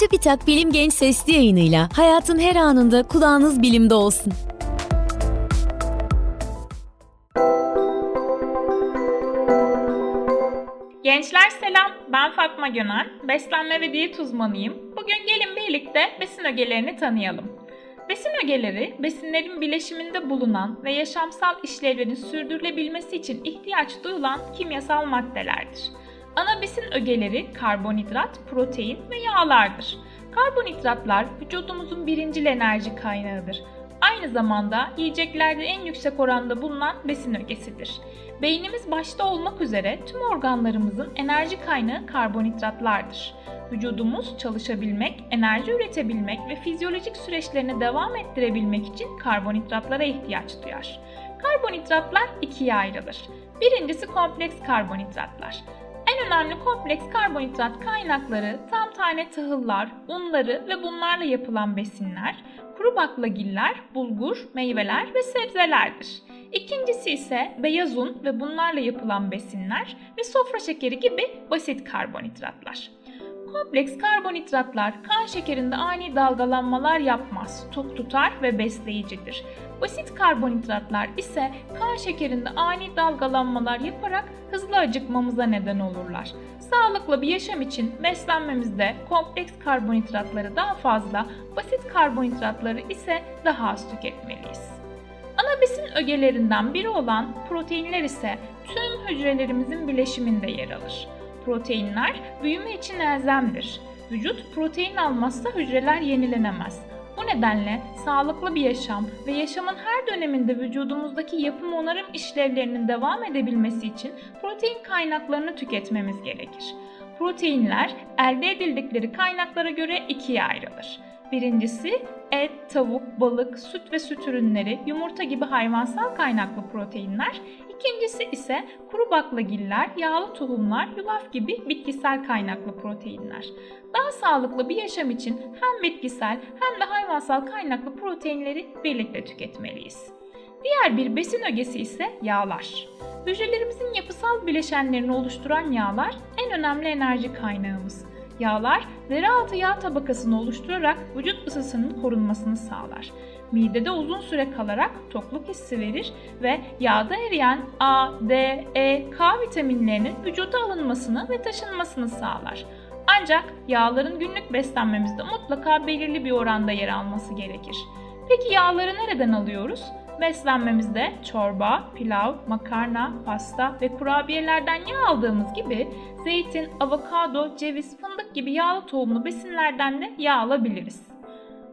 Çubitak Bilim Genç Sesli yayınıyla hayatın her anında kulağınız bilimde olsun. Gençler selam, ben Fatma Gönel, beslenme ve diyet uzmanıyım. Bugün gelin birlikte besin ögelerini tanıyalım. Besin ögeleri, besinlerin bileşiminde bulunan ve yaşamsal işlevlerin sürdürülebilmesi için ihtiyaç duyulan kimyasal maddelerdir. Ana besin ögeleri karbonhidrat, protein ve yağlardır. Karbonhidratlar vücudumuzun birincil enerji kaynağıdır. Aynı zamanda yiyeceklerde en yüksek oranda bulunan besin ögesidir. Beynimiz başta olmak üzere tüm organlarımızın enerji kaynağı karbonhidratlardır. Vücudumuz çalışabilmek, enerji üretebilmek ve fizyolojik süreçlerini devam ettirebilmek için karbonhidratlara ihtiyaç duyar. Karbonhidratlar ikiye ayrılır. Birincisi kompleks karbonhidratlar. En önemli kompleks karbonhidrat kaynakları tam tane tahıllar, unları ve bunlarla yapılan besinler, kuru baklagiller, bulgur, meyveler ve sebzelerdir. İkincisi ise beyaz un ve bunlarla yapılan besinler ve sofra şekeri gibi basit karbonhidratlar. Kompleks karbonhidratlar kan şekerinde ani dalgalanmalar yapmaz, tok tutar ve besleyicidir. Basit karbonhidratlar ise kan şekerinde ani dalgalanmalar yaparak hızlı acıkmamıza neden olurlar. Sağlıklı bir yaşam için beslenmemizde kompleks karbonhidratları daha fazla, basit karbonhidratları ise daha az tüketmeliyiz. Ana besin ögelerinden biri olan proteinler ise tüm hücrelerimizin bileşiminde yer alır. Proteinler büyüme için elzemdir. Vücut protein almazsa hücreler yenilenemez. Bu nedenle sağlıklı bir yaşam ve yaşamın her döneminde vücudumuzdaki yapım onarım işlevlerinin devam edebilmesi için protein kaynaklarını tüketmemiz gerekir. Proteinler elde edildikleri kaynaklara göre ikiye ayrılır. Birincisi et, tavuk, balık, süt ve süt ürünleri, yumurta gibi hayvansal kaynaklı proteinler. İkincisi ise kuru baklagiller, yağlı tohumlar, yulaf gibi bitkisel kaynaklı proteinler. Daha sağlıklı bir yaşam için hem bitkisel hem de hayvansal kaynaklı proteinleri birlikte tüketmeliyiz. Diğer bir besin ögesi ise yağlar. Hücrelerimizin yapısal bileşenlerini oluşturan yağlar en önemli enerji kaynağımız. Yağlar deri altı yağ tabakasını oluşturarak vücut ısısının korunmasını sağlar. Midede uzun süre kalarak tokluk hissi verir ve yağda eriyen A, D, E, K vitaminlerinin vücuda alınmasını ve taşınmasını sağlar. Ancak yağların günlük beslenmemizde mutlaka belirli bir oranda yer alması gerekir. Peki yağları nereden alıyoruz? Beslenmemizde çorba, pilav, makarna, pasta ve kurabiyelerden yağ aldığımız gibi zeytin, avokado, ceviz, fındık gibi yağlı tohumlu besinlerden de yağ alabiliriz.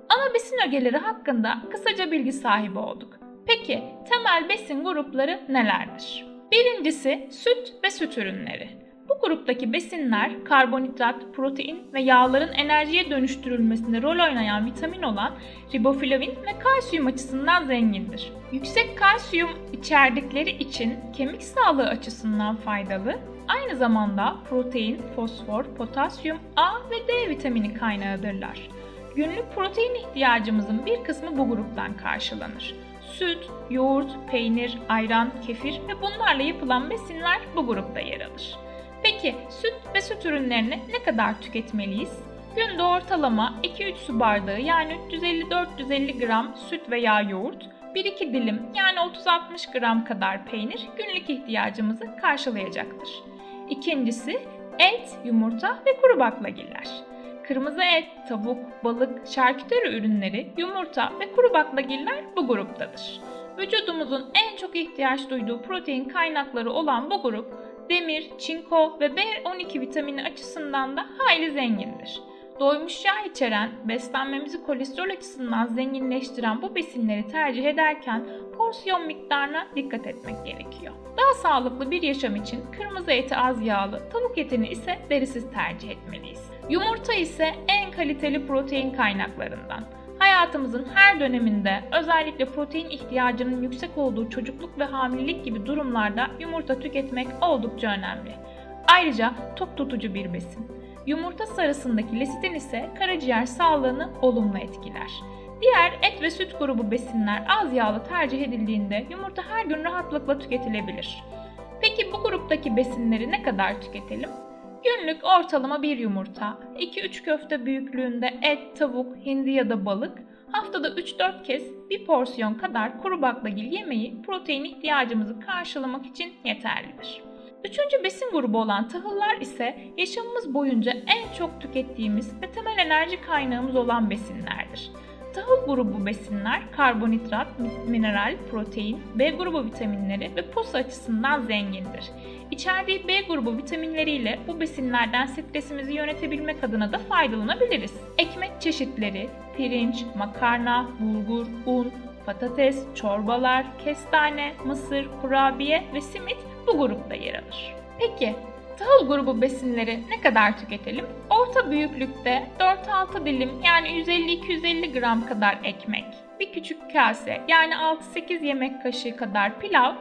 Ana besin ögeleri hakkında kısaca bilgi sahibi olduk. Peki temel besin grupları nelerdir? Birincisi süt ve süt ürünleri. Bu gruptaki besinler karbonhidrat, protein ve yağların enerjiye dönüştürülmesinde rol oynayan vitamin olan riboflavin ve kalsiyum açısından zengindir. Yüksek kalsiyum içerdikleri için kemik sağlığı açısından faydalı, aynı zamanda protein, fosfor, potasyum, A ve D vitamini kaynağıdırlar. Günlük protein ihtiyacımızın bir kısmı bu gruptan karşılanır. Süt, yoğurt, peynir, ayran, kefir ve bunlarla yapılan besinler bu grupta yer alır. Peki süt ve süt ürünlerini ne kadar tüketmeliyiz? Günde ortalama 2-3 su bardağı yani 350-450 gram süt veya yoğurt, 1-2 dilim yani 30-60 gram kadar peynir günlük ihtiyacımızı karşılayacaktır. İkincisi et, yumurta ve kuru baklagiller. Kırmızı et, tavuk, balık, şarküteri ürünleri, yumurta ve kuru baklagiller bu gruptadır. Vücudumuzun en çok ihtiyaç duyduğu protein kaynakları olan bu grup demir, çinko ve B12 vitamini açısından da hayli zengindir. Doymuş yağ içeren, beslenmemizi kolesterol açısından zenginleştiren bu besinleri tercih ederken porsiyon miktarına dikkat etmek gerekiyor. Daha sağlıklı bir yaşam için kırmızı eti az yağlı, tavuk etini ise derisiz tercih etmeliyiz. Yumurta ise en kaliteli protein kaynaklarından. Hayatımızın her döneminde özellikle protein ihtiyacının yüksek olduğu çocukluk ve hamilelik gibi durumlarda yumurta tüketmek oldukça önemli. Ayrıca tok tutucu bir besin. Yumurta sarısındaki lesitin ise karaciğer sağlığını olumlu etkiler. Diğer et ve süt grubu besinler az yağlı tercih edildiğinde yumurta her gün rahatlıkla tüketilebilir. Peki bu gruptaki besinleri ne kadar tüketelim? Günlük ortalama bir yumurta, 2-3 köfte büyüklüğünde et, tavuk, hindi ya da balık, haftada 3-4 kez bir porsiyon kadar kuru baklagil yemeği protein ihtiyacımızı karşılamak için yeterlidir. Üçüncü besin grubu olan tahıllar ise yaşamımız boyunca en çok tükettiğimiz ve temel enerji kaynağımız olan besinlerdir. Tahıl grubu besinler karbonhidrat, mineral, protein, B grubu vitaminleri ve posa açısından zengindir. İçerdiği B grubu vitaminleriyle bu besinlerden stresimizi yönetebilmek adına da faydalanabiliriz. Ekmek çeşitleri, pirinç, makarna, bulgur, un, patates, çorbalar, kestane, mısır, kurabiye ve simit bu grupta yer alır. Peki tahıl grubu besinleri ne kadar tüketelim? Orta büyüklükte 4-6 dilim yani 150-250 gram kadar ekmek, bir küçük kase yani 6-8 yemek kaşığı kadar pilav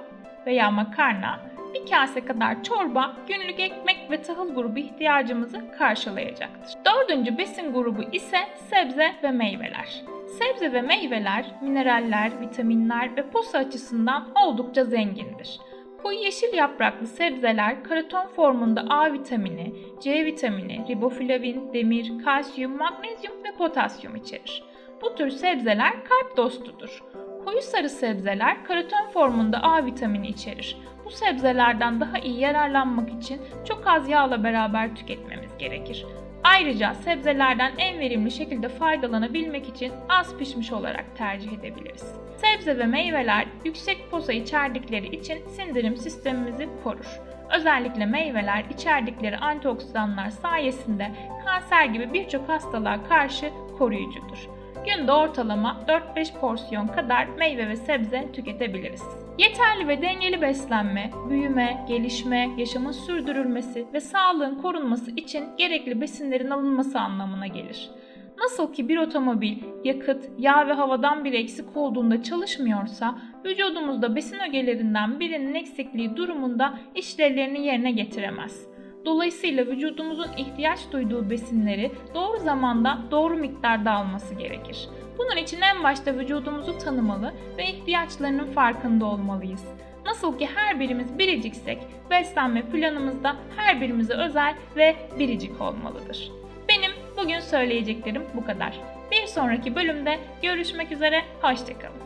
veya makarna, bir kase kadar çorba günlük ekmek ve tahıl grubu ihtiyacımızı karşılayacaktır. Dördüncü besin grubu ise sebze ve meyveler. Sebze ve meyveler mineraller, vitaminler ve posa açısından oldukça zengindir. Koyu yeşil yapraklı sebzeler karaton formunda A vitamini, C vitamini, riboflavin, demir, kalsiyum, magnezyum ve potasyum içerir. Bu tür sebzeler kalp dostudur. Koyu sarı sebzeler karaton formunda A vitamini içerir. Bu sebzelerden daha iyi yararlanmak için çok az yağla beraber tüketmemiz gerekir. Ayrıca sebzelerden en verimli şekilde faydalanabilmek için az pişmiş olarak tercih edebiliriz. Sebze ve meyveler yüksek posa içerdikleri için sindirim sistemimizi korur. Özellikle meyveler içerdikleri antioksidanlar sayesinde kanser gibi birçok hastalığa karşı koruyucudur. Günde ortalama 4-5 porsiyon kadar meyve ve sebze tüketebiliriz. Yeterli ve dengeli beslenme, büyüme, gelişme, yaşamın sürdürülmesi ve sağlığın korunması için gerekli besinlerin alınması anlamına gelir. Nasıl ki bir otomobil yakıt, yağ ve havadan bir eksik olduğunda çalışmıyorsa, vücudumuzda besin ögelerinden birinin eksikliği durumunda işlevlerini yerine getiremez. Dolayısıyla vücudumuzun ihtiyaç duyduğu besinleri doğru zamanda doğru miktarda alması gerekir. Bunun için en başta vücudumuzu tanımalı ve ihtiyaçlarının farkında olmalıyız. Nasıl ki her birimiz biriciksek, beslenme planımızda her birimize özel ve biricik olmalıdır. Benim bugün söyleyeceklerim bu kadar. Bir sonraki bölümde görüşmek üzere, hoşçakalın.